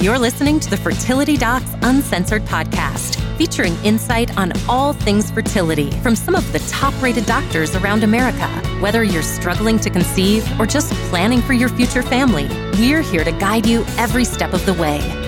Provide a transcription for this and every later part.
You're listening to the Fertility Docs Uncensored podcast, featuring insight on all things fertility from some of the top rated doctors around America. Whether you're struggling to conceive or just planning for your future family, we're here to guide you every step of the way.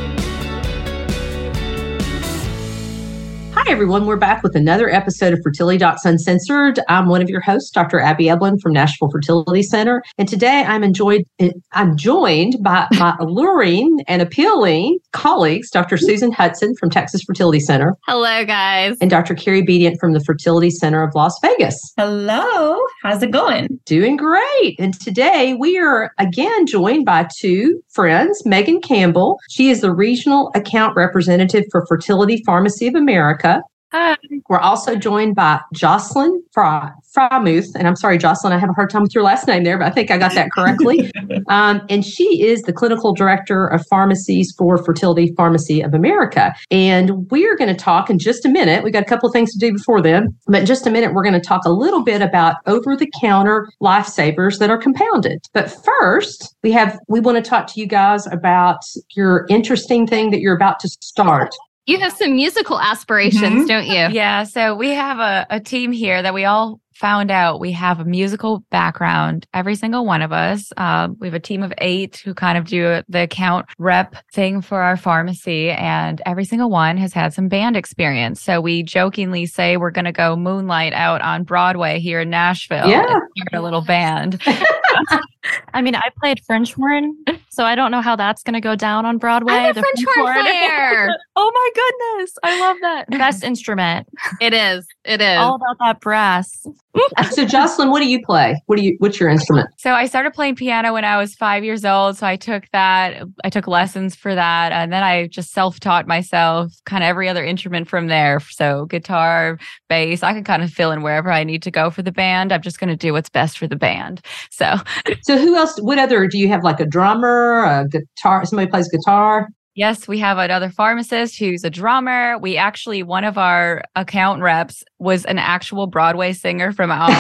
Everyone. We're back with another episode of Fertility Docs Uncensored. I'm one of your hosts, Dr. Abby Eblen from Nashville Fertility Center. And today I'm enjoyed, I'm joined by my alluring and appealing colleagues, Dr. Susan Hudson from Texas Fertility Center. Hello, guys. And Dr. Carrie Bedient from the Fertility Center of Las Vegas. Hello. How's it going? Doing great. And today we are again joined by two friends, Megan Campbell. She is the Regional Account Representative for Fertility Pharmacy of America. Hi. We're also joined by Jocelyn Fry, Freimuth. And I'm sorry, Jocelyn, I have a hard time with your last name there, but I think I got that correctly. um, and she is the Clinical Director of Pharmacies for Fertility Pharmacy of America. And we are going to talk in just a minute. We got a couple of things to do before then, but in just a minute, we're going to talk a little bit about over the counter lifesavers that are compounded. But first, we have, we want to talk to you guys about your interesting thing that you're about to start. You have some musical aspirations, Mhm. don't you? Yeah, so we have a, a team here that we all found out we have a musical background, every single one of us. Um, we have a team of eight who kind of do the account rep thing for our pharmacy, and every single one has had some band experience. So we jokingly say we're going to go moonlight out on Broadway here in Nashville. Yeah. and start a little band. I mean, I played French horn, so I don't know how that's going to go down on Broadway. I'm a The French horn player. oh my goodness. I love that. Best instrument. it is. It is. All about that brass. so, Jocelyn, what do you play? What do you, what's your instrument? So I started playing piano when I was five years old. So I took that, I took lessons for that. And then I just self taught myself kind of every other instrument from there. So guitar, bass, I can kind of fill in wherever I need to go for the band. I'm just going to do what's best for the band. So So who else? What other do you have? Like a drummer, a guitar? Somebody plays guitar. Yes, we have another pharmacist who's a drummer. We actually, one of our account reps was an actual Broadway singer from on,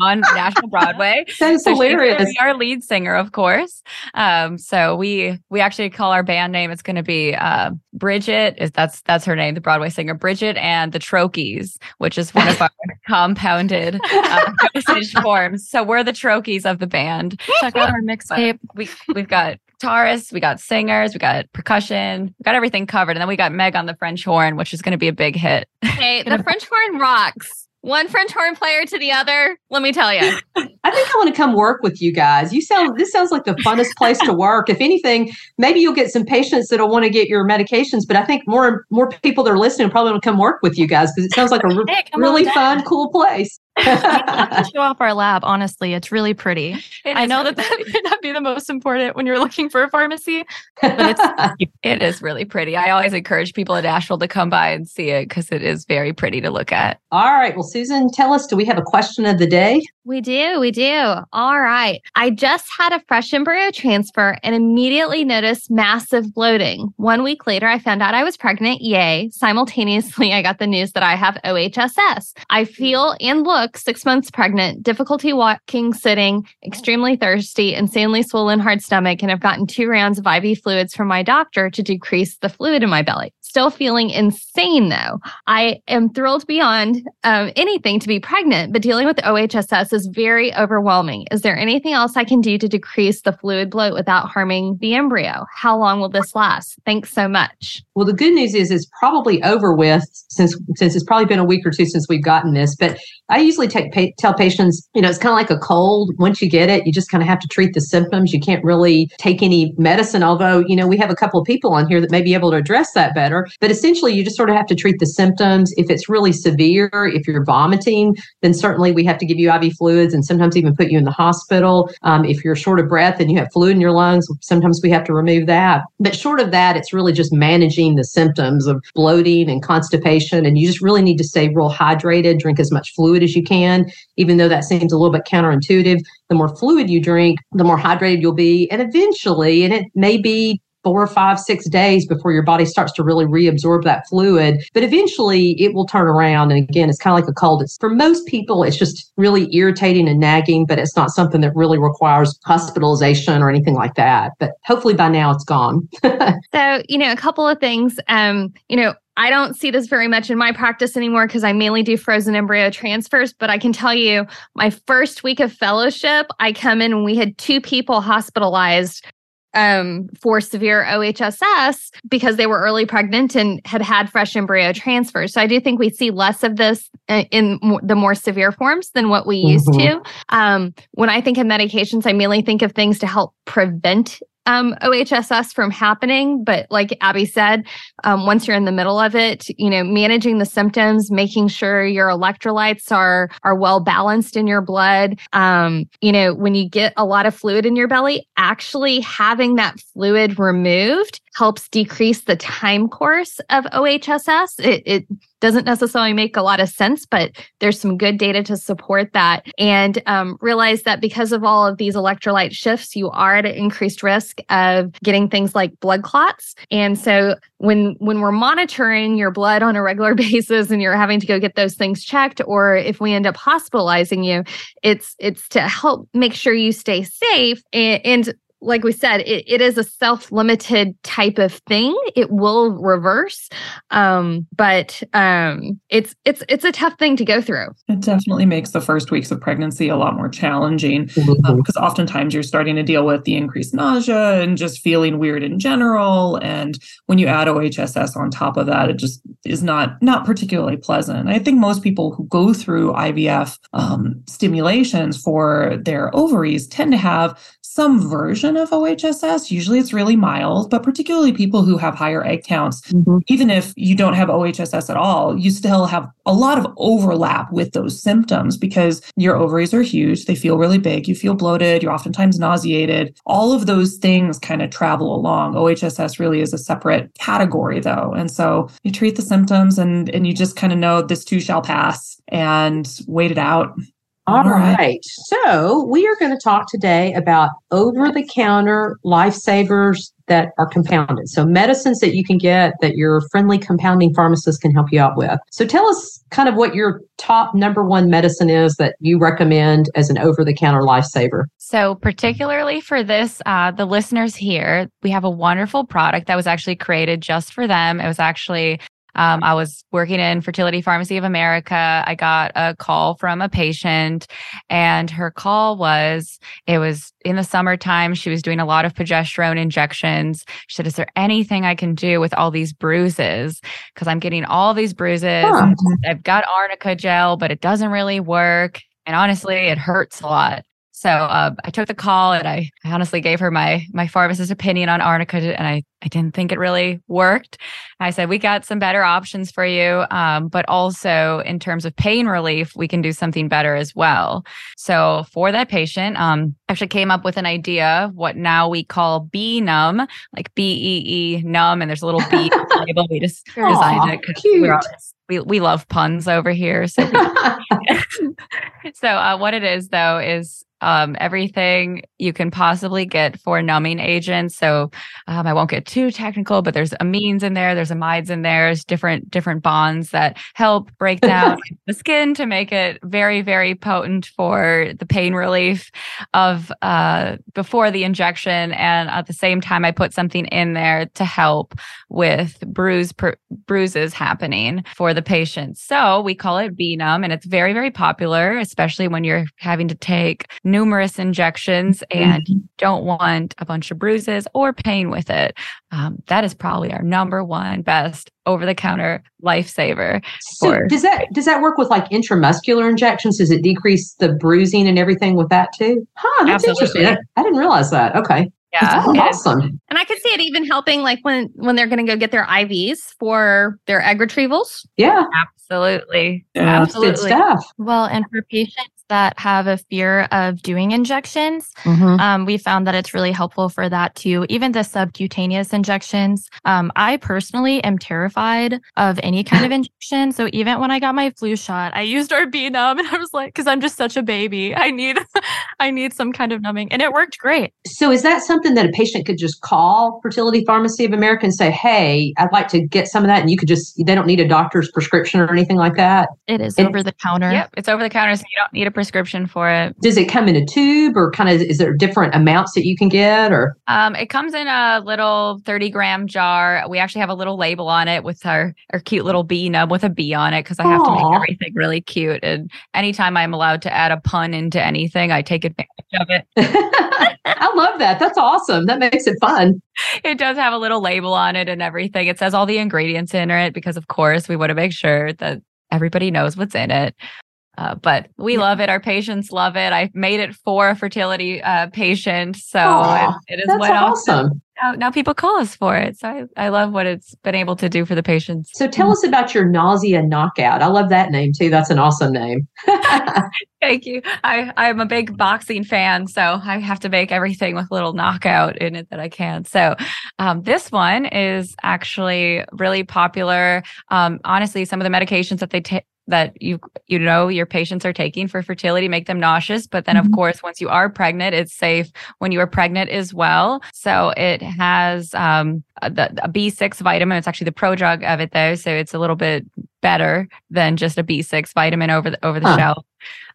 on National Broadway. That's So hilarious. our lead singer, of course. Um, so we we actually call our band name. It's going to be uh, Bridget. Is that's that's her name, the Broadway singer Bridget, and the Troches, which is one of our compounded uh, dosage forms. So we're the Troches of the band. Check out our mixtape. We we've got guitarists, we got singers, we got percussion, we got everything covered, and then we got Meg on the French horn, which is going to be a big hit. Hey, the French horn rocks. One French horn player to the other. Let me tell you. I think I want to come work with you guys. You sound this sounds like the funnest place to work. If anything, maybe you'll get some patients that'll want to get your medications. But I think more more people that are listening probably want to come work with you guys because it sounds like a re- Hey, come really fun, cool place. We have to show off our lab. Honestly, it's really pretty. It I know really that that pretty. may not be the most important when you're looking for a pharmacy. But it's it is really pretty. I always encourage people at Nashville to come by and see it because it is very pretty to look at. All right. Well, Susan, tell us. Do we have a question of the day? We do, we do. All right. I just had a fresh embryo transfer and immediately noticed massive bloating. One week later, I found out I was pregnant. Yay. Simultaneously, I got the news that I have OHSS. I feel and look six months pregnant, difficulty walking, sitting, extremely thirsty, insanely swollen hard stomach, and I've gotten two rounds of IV fluids from my doctor to decrease the fluid in my belly. Still feeling insane though. I am thrilled beyond um, anything to be pregnant, but dealing with OHSS is very overwhelming. Is there anything else I can do to decrease the fluid bloat without harming the embryo? How long will this last? Thanks so much. Well, the good news is it's probably over with since since it's probably been a week or two since we've gotten this. But I usually take pa- tell patients, you know, it's kind of like a cold. Once you get it, you just kind of have to treat the symptoms. You can't really take any medicine. Although, you know, we have a couple of people on here that may be able to address that better. But essentially, you just sort of have to treat the symptoms. If it's really severe, if you're vomiting, then certainly we have to give you IV fluids and sometimes even put you in the hospital. Um, if you're short of breath and you have fluid in your lungs, sometimes we have to remove that. But short of that, it's really just managing the symptoms of bloating and constipation. And you just really need to stay real hydrated, drink as much fluid as you can, even though that seems a little bit counterintuitive. The more fluid you drink, the more hydrated you'll be. And eventually, and it may be four, five, six days before your body starts to really reabsorb that fluid. But eventually it will turn around. And again, it's kind of like a cold. It's for most people, it's just really irritating and nagging, but it's not something that really requires hospitalization or anything like that. But hopefully by now it's gone. so, you know, a couple of things. Um, you know, I don't see this very much in my practice anymore because I mainly do frozen embryo transfers. But I can tell you, my first week of fellowship, I come in and we had two people hospitalized um, for severe OHSS because they were early pregnant and had had fresh embryo transfers. So I do think we see less of this in the more severe forms than what we mm-hmm. used to. Um, when I think of medications, I mainly think of things to help prevent um, OHSS from happening. But like Abby said, um, once you're in the middle of it, you know, managing the symptoms, making sure your electrolytes are are well balanced in your blood. Um, you know, when you get a lot of fluid in your belly, actually having that fluid removed helps decrease the time course of OHSS. It, it doesn't necessarily make a lot of sense, but there's some good data to support that. And um, realize that because of all of these electrolyte shifts, you are at an increased risk of getting things like blood clots. And so when when we're monitoring your blood on a regular basis and you're having to go get those things checked, or if we end up hospitalizing you, it's it's to help make sure you stay safe and, and like we said, it, it is a self limited type of thing. It will reverse, um, but um, it's it's it's a tough thing to go through. It definitely makes the first weeks of pregnancy a lot more challenging because mm-hmm. um, oftentimes you're starting to deal with the increased nausea and just feeling weird in general. And when you add OHSS on top of that, it just is not not particularly pleasant. I think most people who go through IVF um, stimulations for their ovaries tend to have some version of OHSS. Usually it's really mild, but particularly people who have higher egg counts, mm-hmm. even if you don't have OHSS at all, you still have a lot of overlap with those symptoms because your ovaries are huge. They feel really big. You feel bloated. You're oftentimes nauseated. All of those things kind of travel along. OHSS really is a separate category though. And so you treat the symptoms and, and you just kind of know this too shall pass and wait it out. All right. So we are going to talk today about over the counter lifesavers that are compounded. So medicines that you can get that your friendly compounding pharmacist can help you out with. So tell us kind of what your top number one medicine is that you recommend as an over the counter lifesaver. So particularly for this, uh, the listeners here, we have a wonderful product that was actually created just for them. It was actually um, I was working in Fertility Pharmacy of America. I got a call from a patient, and her call was it was in the summertime. She was doing a lot of progesterone injections. She said, Is there anything I can do with all these bruises? Because I'm getting all these bruises. Huh. I've got arnica gel, but it doesn't really work. And honestly, it hurts a lot. So uh, I took the call and I, I honestly gave her my my pharmacist opinion on arnica, and I I didn't think it really worked. I said we got some better options for you, um, but also in terms of pain relief, we can do something better as well. So for that patient, um, actually came up with an idea what now we call B numb, like B E E numb, and there's a little B label. We just designed it because we're we we love puns over here. So, so uh, what it is though is um, everything you can possibly get for numbing agents. So um, I won't get too technical, but there's amines in there, there's amides in there, there's different different bonds that help break down the skin to make it very very potent for the pain relief of uh, before the injection. And at the same time, I put something in there to help with bruise per, bruises happening for the patient. So we call it B numb, and it's very very popular, especially when you're having to take numerous injections and mm-hmm. don't want a bunch of bruises or pain with it. Um, that is probably our number one best over the counter lifesaver. So for- does that does that work with like intramuscular injections? Does it decrease the bruising and everything with that too? Huh, that's Absolutely. interesting. I, I didn't realize that. Okay. Yeah, awesome. And I could see it even helping, like when when they're going to go get their IVs for their egg retrievals. Yeah, absolutely, yeah, absolutely. Good stuff. Well, and for patients that have a fear of doing injections, Mhm. um, we found that it's really helpful for that too. Even the subcutaneous injections. Um, I personally am terrified of any kind of injection. So even when I got my flu shot, I used our B numb and I was like, because I'm just such a baby. I need I need some kind of numbing. And it worked great. So is that something that a patient could just call Fertility Pharmacy of America and say, "Hey, I'd like to get some of that," and you could just they don't need a doctor's prescription or anything like that? It is It- over the counter. Yep, it's over the counter, so you don't need a prescription for it. Does it come in a tube, or kind of is there different amounts that you can get, or Um, it comes in a little 30 gram jar. We actually have a little label on it with our, our cute little B numb with a bee on it because I have to make everything really cute. And anytime I'm allowed to add a pun into anything, I take advantage of it. I love that. That's awesome. That makes it fun. It does have a little label on it and everything. It says all the ingredients in it because, of course, we want to make sure that everybody knows what's in it. Uh, but we Yeah. love it. Our patients love it. I made it for a fertility uh, patient, so Aw, it, it is what awesome. now, now people call us for it. So I, I love what it's been able to do for the patients. So tell us about your nausea knockout. I love that name too. That's an awesome name. Thank you. I, I'm a big boxing fan, so I have to make everything with a little knockout in it that I can. So um, this one is actually really popular. Um, honestly, some of the medications that they take that you you know your patients are taking for fertility make them nauseous but then Mhm. of course once you are pregnant it's safe when you are pregnant as well so it has um a- the a b6 vitamin it's actually the prodrug of it though so it's a little bit better than just a b6 vitamin over the over the Huh. shelf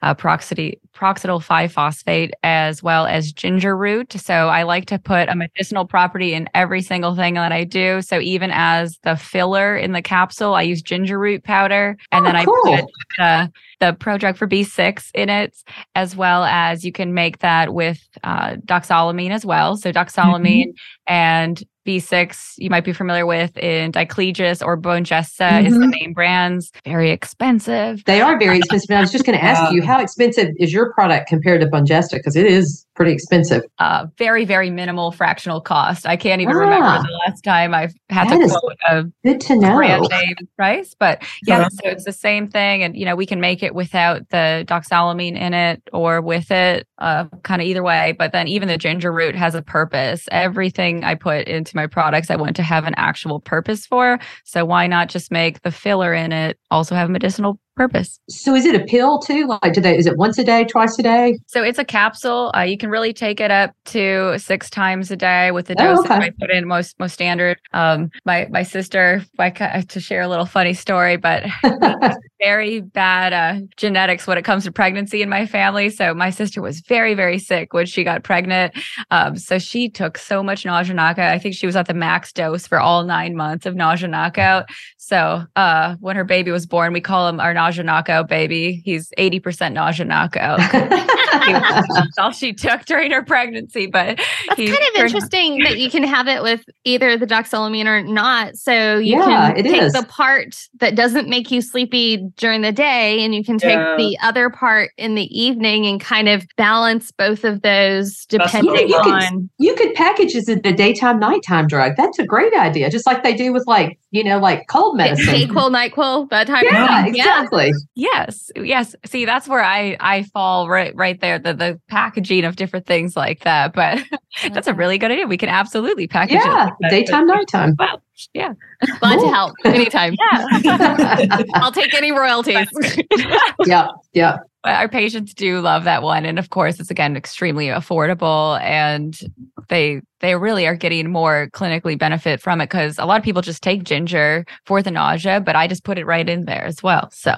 uh, proxity, pyridoxal 5-phosphate as well as ginger root. So I like to put a medicinal property in every single thing that I do. So even as the filler in the capsule, I use ginger root powder and Oh, then I cool. put the, the prodrug for B6 in it, as well as you can make that with uh, doxylamine as well. So doxylamine and B6, you might be familiar with in Diclegis or Bonjesta is the Mhm. name brands. Very expensive. They are very expensive. And I was just going to ask you, how expensive is your product compared to Bonjesta? Because it is pretty expensive. uh, very, very minimal fractional cost. I can't even Ah. remember the last time I've had to quote a Good to know. brand name price, but yeah, Uh-huh. so it's the same thing. And, you know, we can make it without the doxylamine in it or with it, uh, kind of either way. But then even the ginger root has a purpose. Everything I put into my products, I want to have an actual purpose for. So why not just make the filler in it also have medicinal purpose? So is it a pill too? Like, do they? Is it once a day, twice a day? So it's a capsule. Uh, you can really take it up to six times a day with the Oh, dosage okay. I put in most most standard. Um, my my sister, I to share a little funny story, but very bad uh, genetics when it comes to pregnancy in my family. So my sister was very very sick when she got pregnant. Um, so she took so much nausea knockout. I think she was at the max dose for all nine months of nausea knockout. So uh, when her baby was born, we call him our knockout baby. He's eighty percent nausea knockout. That's all she took during her pregnancy. But That's he kind of interesting that you can have it with either the doxylamine or not. So you Yeah, can it take is. the part that doesn't make you sleepy during the day, and you can take Yeah. the other part in the evening and kind of balance both of those That's depending Yeah, you could- on. you could package it as a daytime, nighttime drug. That's a great idea. Just like they do with like, you know, like cold medicine. Dayquil, Nyquil, that type Yeah, of thing. exactly. Yes, yes. See, that's where I I fall right right there. The the packaging of different things like that. But that's a really good idea. We can absolutely package it. Yeah, like that. daytime, nighttime. Wow. Yeah. Glad Cool. to help anytime. Yeah. I'll take any royalties. yeah, yeah. But our patients do love that one and of course it's again extremely affordable and they they really are getting more clinically benefit from it because a lot of people just take ginger for the nausea but i just put it right in there as well so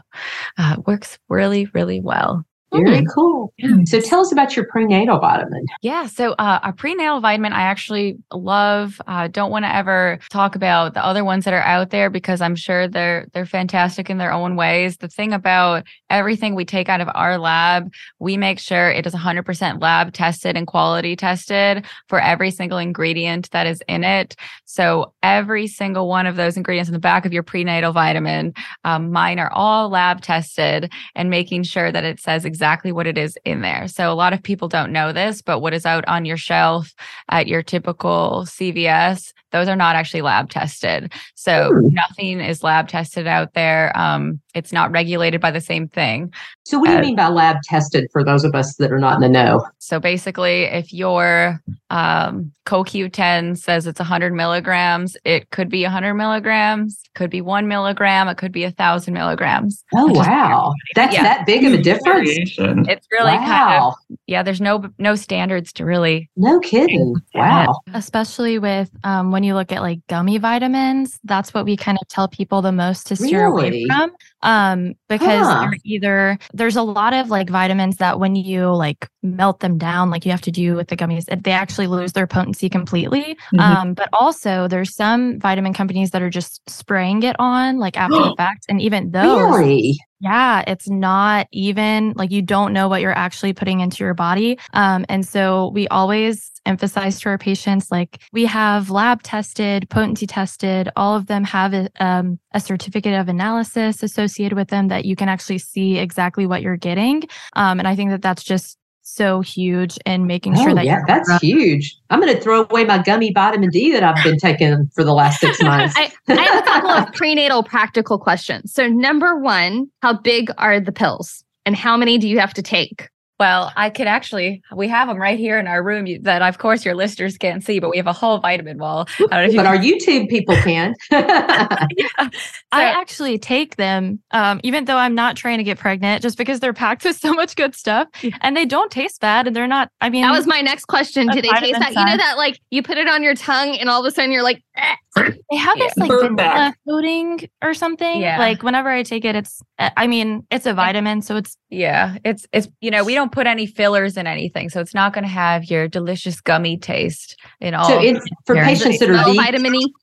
uh, it works really really well Very cool. So tell us about your prenatal vitamin. Yeah. So uh, a prenatal vitamin, I actually love. Uh, don't want to ever talk about the other ones that are out there because I'm sure they're they're fantastic in their own ways. The thing about everything we take out of our lab, we make sure it is 100% lab tested and quality tested for every single ingredient that is in it. So every single one of those ingredients in the back of your prenatal vitamin, um, mine are all lab tested and making sure that it says exactly what it is in there. So a lot of people don't know this, but what is out on your shelf at your typical CVS, those are not actually lab tested. So Hmm. nothing is lab tested out there. Um, it's not regulated by the same thing. So, what do you Uh, mean by lab tested for those of us that are not in the know? So basically, if your um, CoQ10 says it's 100 milligrams, it could be 100 milligrams, could be one milligram, it could be a thousand milligrams. Oh, wow. That's Yeah. that big of a difference? It's really kind of wow. yeah. There's no no standards to really. No kidding. Wow. Especially with um, when you look at like gummy vitamins, that's what we kind of tell people the most to steer away from. Um, because Huh. either there's a lot of like vitamins that when you like melt them down, like you have to do with the gummies, they actually lose their potency completely. Mhm. Um, but also there's some vitamin companies that are just spraying it on like after the fact, and even those Really? Yeah, it's not even like you don't know what you're actually putting into your body. Um, and so we always emphasize to our patients like we have lab tested, potency tested, all of them have a, um, a certificate of analysis associated with them that you can actually see exactly what you're getting. Um, and I think that that's just so huge in making sure oh, that yeah, that's huge. I'm going to throw away my gummy vitamin D that I've been taking for the last six months. I, I have a couple of prenatal practical questions. So, number one, how big are the pills and how many do you have to take? Well, I could actually, we have them right here in our room that, of course, your listeners can't see, but we have a whole vitamin wall. I don't know if you but our YouTube people can. I actually take them, um, even though I'm not trying to get pregnant, just because they're packed with so much good stuff and they don't taste bad and they're not, I mean, That was my next question. Do they taste vitamin that? You know that like you put it on your tongue and all of a sudden you're like, eh. They have Yeah. this like Burn vanilla back. coating or something. Yeah. Like whenever I take it, it's, uh, I mean, it's a vitamin. So it's, Yeah, it's it's you know we don't put any fillers in anything, so it's not going to have your delicious gummy taste in all. so it's for Yeah. patients that are vegan. vitamin E.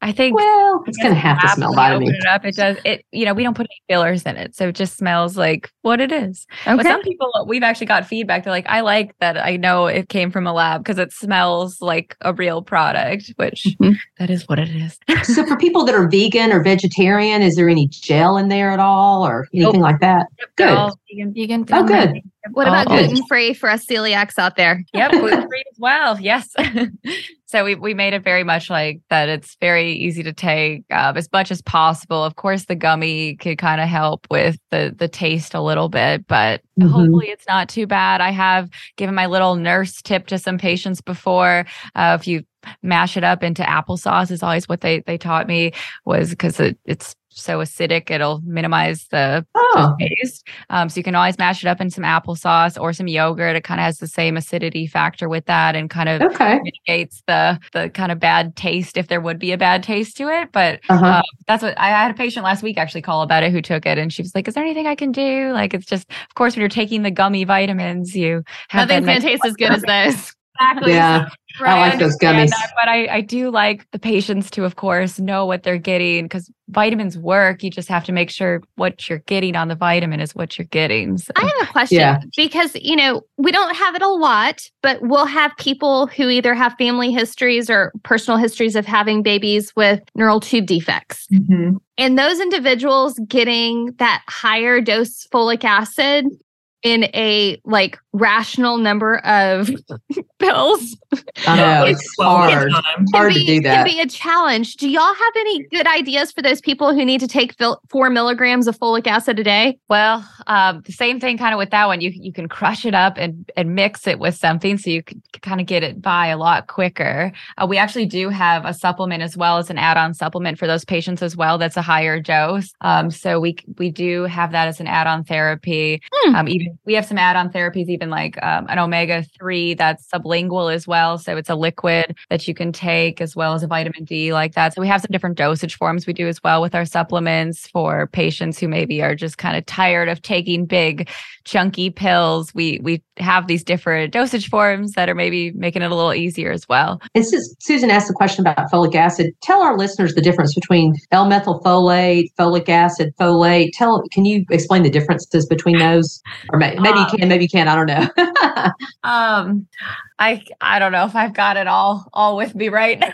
I think Well, it's going to have to smell it, open vitamin. it up. It does. It you know we don't put any fillers in it, so it just smells like what it is. But some people we've actually got feedback. They're like, I like that. I know it came from a lab because it smells like a real product, which Mhm. that is what it is. So for people that are vegan or vegetarian, is there any gel in there at all or anything like that? Good. Vegan. vegan. Oh, good. What about Oh, gluten free for us celiacs out there? Yep, gluten free as well. Yes. so we we made it very much like that. It's very easy to take uh, as much as possible. Of course, the gummy could kind of help with the the taste a little bit, but Mhm. hopefully it's not too bad. I have given my little nurse tip to some patients before. Uh, if you mash it up into applesauce, is always what they they taught me was because it, it's so acidic, it'll minimize the Oh, taste. Um, so you can always mash it up in some applesauce or some yogurt. It kind of has the same acidity factor with that and kind of okay. mitigates the the kind of bad taste if there would be a bad taste to it. But Uh-huh. uh, that's what I had a patient last week actually call about it who took it and she was like, Is there anything I can do? Like it's just of course when you're taking the gummy vitamins, you have Nothing's that gonna taste as good as those. Exactly. Yeah, So I like those gummies. that, but I, I do like the patients to, of course, know what they're getting because vitamins work. You just have to make sure what you're getting on the vitamin is what you're getting. So, I have a question Yeah. because, you know, we don't have it a lot, but we'll have people who either have family histories or personal histories of having babies with neural tube defects. Mhm. And those individuals getting that higher dose folic acid in a like rational number of pills I know It's it's Well, hard. time. can Hard to be, do that. Can be a challenge. Do y'all have any good ideas for those people who need to take fil- four milligrams of folic acid a day? well, um, the same thing kind of with that one. You you can crush it up and and mix it with something so you can kind of get it by a lot quicker. Uh, we actually do have a supplement as well as an add-on supplement for those patients as well. That's a higher dose. Um, so we we do have that as an add-on therapy. Hmm. Um, even we have some add-on therapies, even like um, an omega three that's sublingual as well. So it's a liquid that you can take as well as a vitamin D like that. So we have some different dosage forms we do as well with our supplements for patients who maybe are just kind of tired of taking big chunky pills. We we have these different dosage forms that are maybe making it a little easier as well. And Susan asked the question about folic acid, tell our listeners the difference between L-methylfolate, folic acid, folate. Tell, can you explain the differences between those? Or may, maybe you Uh, can, maybe you can't. I don't know. Um, I I don't know if I've got it all all with me right now.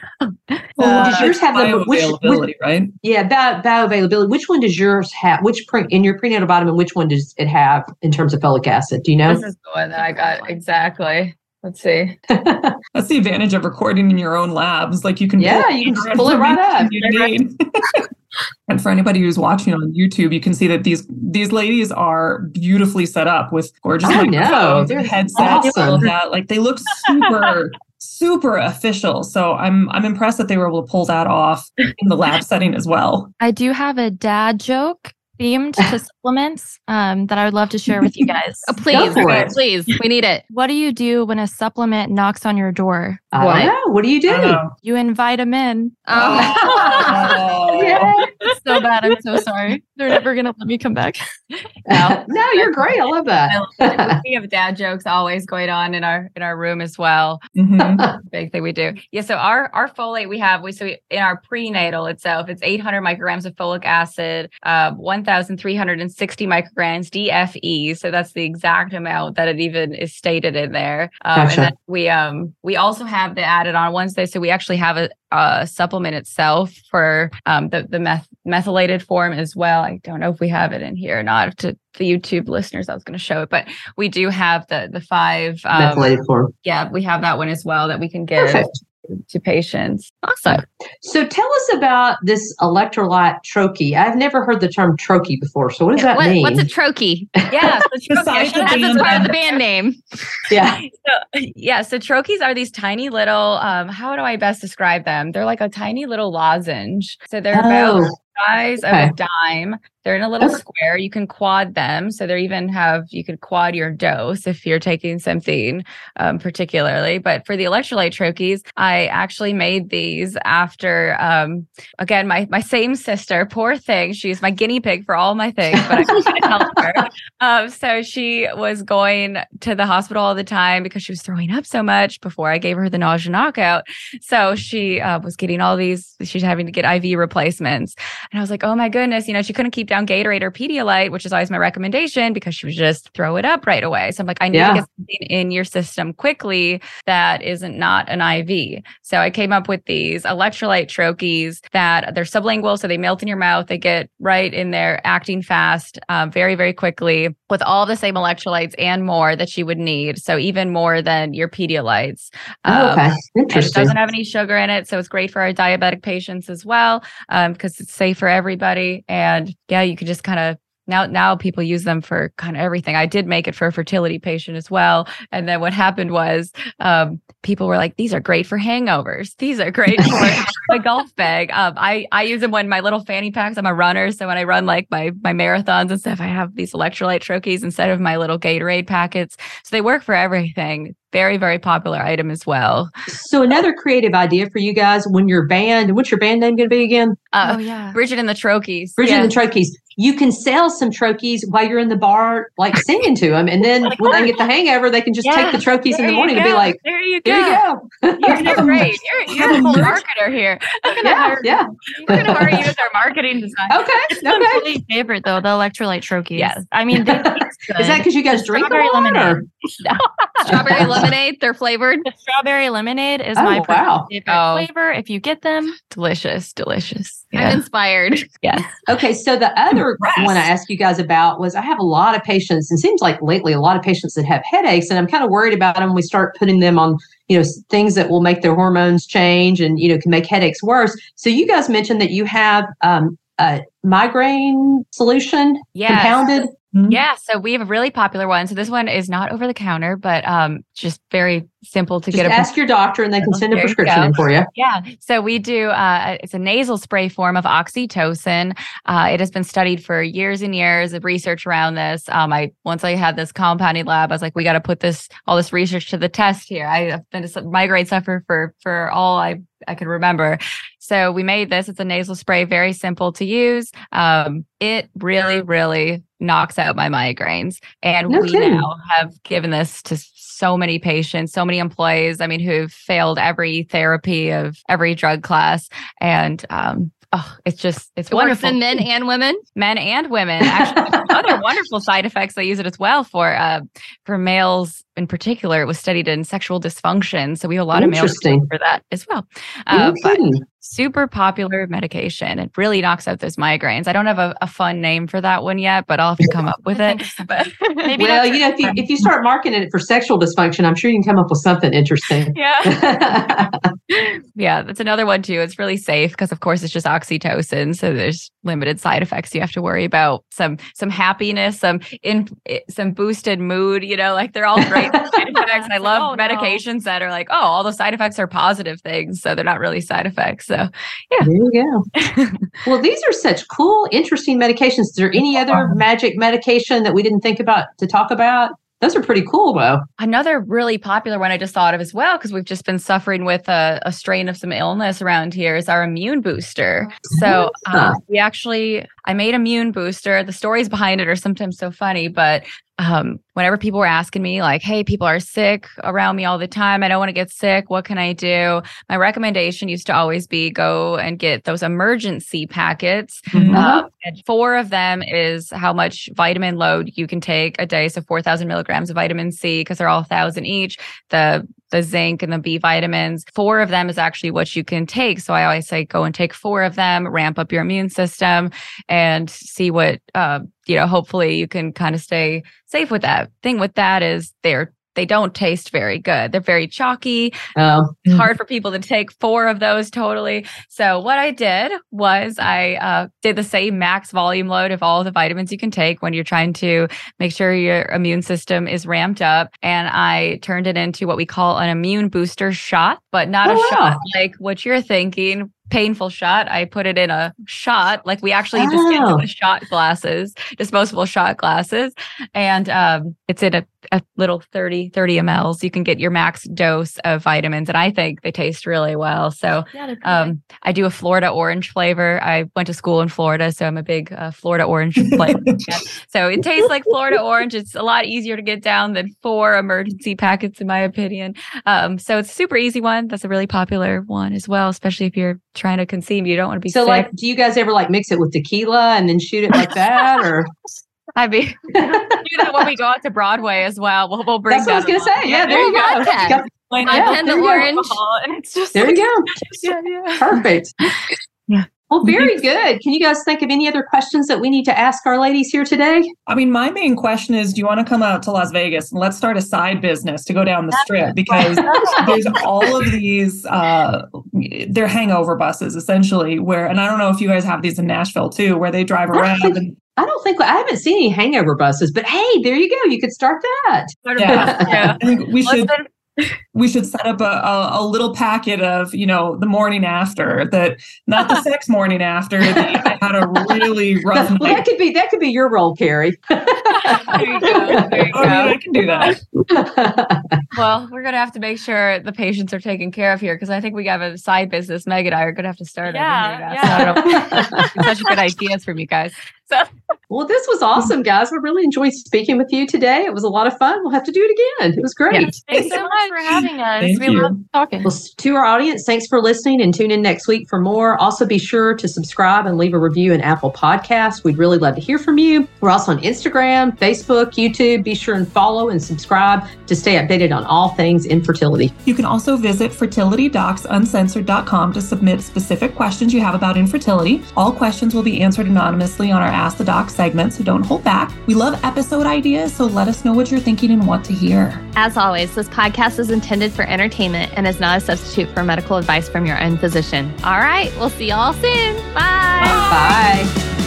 Well, Uh, does yours have the which, which, bioavailability, right? yeah bio, bioavailability? Which one does yours have? Which pre, in your prenatal vitamin? Which one does it have in terms of folic acid? Do you know? this is the one that I got exactly. Let's see. That's the advantage of recording in your own labs. Like you can Yeah, pull you can just pull it right information up. you need. And for anybody who's watching on YouTube, you can see that these these ladies are beautifully set up with gorgeous I know. microphones They're and headsets, all of that. Like they look super, super official. So I'm I'm impressed that they were able to pull that off in the lab setting as well. I do have a dad joke themed to supplements um, that I would love to share with you guys. Oh, please, for it. please, we need it. What do you do when a supplement knocks on your door? I What? What do you do? Oh. You invite them in. Oh. Yeah. It's so bad. I'm so sorry. They're never going to let me come back. no, you're great. I love that. we have dad jokes always going on in our in our room as well. Mhm. Big thing we do. Yeah. So our our folate we have we so we, in our prenatal itself it's 800 micrograms of folic acid, uh, 1,360 micrograms DFE. So that's the exact amount that it even is stated in there. Um, Gotcha. And then we um we also have the added on Wednesday. So we actually have a, a supplement itself for um the the meth methylated form as well. I don't know if we have it in here or not. To the YouTube listeners, I was going to show it, but we do have the the five. Um, Methylated form. yeah, we have that one as well that we can give Perfect. To patients. Awesome. So tell us about this electrolyte troche. I've never heard the term troche before. So what does that What- mean? what's a troche? Yeah, so Besides troches- the That's band part of the name. band name. yeah. so, yeah, so troches are these tiny little. Um, how do I best describe them? They're like a tiny little lozenge. So they're about Oh, the size okay. of a dime. They're in a little Okay. square. You can quad them. So they even have you could quad your dose if you're taking something um, particularly. But for the electrolyte troches, I actually made these after um, again my my same sister. Poor thing, she's my guinea pig for all my things, but I couldn't help her. Um, so she was going to the hospital all the time because she was throwing up so much before I gave her the nausea knockout. So she uh, was getting all these. She's having to get IV replacements. And I was like, oh my goodness, you know, she couldn't keep down Gatorade or Pedialyte, which is always my recommendation because she would just throw it up right away. So I'm like, I need Yeah. to get something in your system quickly that isn't not an IV. So I came up with these electrolyte troches that they're sublingual, so they melt in your mouth. They get right in there, acting fast, um, very, very quickly with all the same electrolytes and more that you would need. So even more than your Pedialytes. Oh, okay. Um, it Interesting. doesn't have any sugar in it, so it's great for our diabetic patients as well, because it's safe for everybody. And yeah, you could just kind of now now people use them for kind of everything. I did make it for a fertility patient as well, and then what happened was um, people were like, "These are great for hangovers. These are great for a golf bag." Um, I I use them when my little fanny packs. I'm a runner, so when I run like my my marathons and stuff, I have these electrolyte troches instead of my little Gatorade packets. So they work for everything. Very very popular item as well. So another creative idea for you guys when your band, what's your band name going to be again? Uh, oh, yeah. Bridget and the Troches. Bridget Yeah. and the Troches. You can sell some troches while you're in the bar, like singing to them, and then when they get the hangover, they can just Yeah, take the troches in the morning and be like, there you go. "Here you go." You're doing great. You're, you're a full marketer here. I'm gonna yeah, hire, yeah. We're gonna hire you as our marketing designer. Okay, It's my okay. favorite though, the electrolyte troches. Yes. I mean, they taste Is that because you guys drink a Strawberry lot? lemonade. or- Strawberry lemonade, they're flavored. The strawberry lemonade is Oh, my wow. favorite Oh. flavor. If you get them, Delicious, delicious. I'm inspired. Yes. Okay, so the other one I asked you guys about was I have a lot of patients, and seems like lately a lot of patients that have headaches, and I'm kind of worried about them. We start putting them on, you know, things that will make their hormones change and you know can make headaches worse. So you guys mentioned that you have um, a migraine solution Yes. compounded. Yeah. So we have a really popular one. So this one is not over the counter, but um, just very simple to Just get a ask your doctor, and they can send a you prescription in for you. Yeah. So we do, uh, it's a nasal spray form of oxytocin. Uh, it has been studied for years and years of research around this. Um, I, once I had this compounding lab, I was like, we got to put this, all this research to the test here. I have been a migraine sufferer for, for all I, I could remember. So we made this. It's a nasal spray, very simple to use. Um, it really, really knocks out my migraines. And No we kidding. now have given this to so many patients, so many employees. I mean, who've failed every therapy of every drug class. And um, oh, it's just, it's It works wonderful. in men and women. Men and women. Actually, other wonderful side effects. They use it as well for uh, for males in particular, it was studied in sexual dysfunction. So we have a lot of males for that as well. Uh, but super popular medication. It really knocks out those migraines. I don't have a, a fun name for that one yet, but I'll have to come up with it. But Maybe well, you know, if you if you start marketing it for sexual dysfunction, I'm sure you can come up with something interesting. yeah. yeah, that's another one too. It's really safe because of course it's just oxytocin, so there's limited side effects you have to worry about. Some some happiness, some in eh, some boosted mood, you know, like they're all great side effects. I It's like, love oh, no. medications that are like, oh, all the side effects are positive things, so they're not really side effects. So There you go. well, these are such cool, interesting medications. Is there any other magic medication that we didn't think about to talk about? Those are pretty cool, though. Another really popular one I just thought of as well, because we've just been suffering with a, a strain of some illness around here, is our immune booster. So uh, we actually, I made immune booster. The stories behind it are sometimes so funny, but um, whenever people were asking me, like, hey, people are sick around me all the time. I don't want to get sick. What can I do? My recommendation used to always be go and get those Emergen-C packets. Mhm. Um, and four of them is how much vitamin load you can take a day. So 4,000 milligrams of vitamin C because they're all 1,000 each. The the zinc and the B vitamins. Four of them is actually what you can take. So I always say go and take four of them, ramp up your immune system, and see what uh, you know. Hopefully, you can kind of stay safe with that. Thing with that is they're they don't taste very good. They're very chalky Oh, it's hard for people to take four of those totally. So what I did was I uh, did the same max volume load of all the vitamins you can take when you're trying to make sure your immune system is ramped up, and I turned it into what we call an immune booster shot, but not Oh, a wow. shot like what you're thinking. Painful shot. I put it in a shot, like we actually just get Oh. the shot glasses, disposable shot glasses, and um, it's in a, a little 30 30 mls. You can get your max dose of vitamins, and I think they taste really well. So Yeah, um, I do a Florida orange flavor. I went to school in Florida, so I'm a big uh, Florida orange flavor. So it tastes like Florida orange. It's a lot easier to get down than four Emergen-C packets, in my opinion. Um, so it's a super easy one. That's a really popular one as well, especially if you're trying to conceive. You don't want to be so sick. like, do you guys ever like mix it with tequila and then shoot it like that, or? I mean, do that when we go out to Broadway as well. We'll, we'll bring That's what I was gonna along. say. Yeah, there you go. Vodka. Got- Why Yeah, Vodka the there you go. orange. and it's just There you go. Yeah, yeah. Perfect. Yeah. Well, very good. Can you guys think of any other questions that we need to ask our ladies here today? I mean, my main question is do you want to come out to Las Vegas and let's start a side business to go down the strip? Because there's all of these, uh, they're hangover buses essentially, where, and I don't know if you guys have these in Nashville too, where they drive around and I don't think I haven't seen any hangover buses, but hey, there you go. You could start that. Yeah. yeah. We should Listen, we should set up a, a, a little packet of you know the morning after that not the sex morning after that I had a really rough well, that could be that could be your role, Carrie. There you go. There you Oh, yeah. I can do that. Well, we're gonna have to make sure the patients are taken care of here because I think we have a side business. Meg and I are gonna have to start. over Yeah, here now. yeah. So I don't such good ideas from you guys. So well, this was awesome, guys. We really enjoyed speaking with you today. It was a lot of fun. We'll have to do it again. It was great. Yeah. Thanks so much for having us. Thank we you. love talking. Well, to our audience, thanks for listening and tune in next week for more. Also, be sure to subscribe and leave a review in Apple Podcasts. We'd really love to hear from you. We're also on Instagram, Facebook, YouTube. Be sure and follow and subscribe to stay updated on all things infertility. You can also visit fertilitydocsuncensored.com to submit specific questions you have about infertility. All questions will be answered anonymously on our Ask the Doc segment, so don't hold back. We love episode ideas, so let us know what you're thinking and want to hear. As always, this podcast is intended for entertainment and is not a substitute for medical advice from your own physician. All right, we'll see y'all soon. Bye. Bye.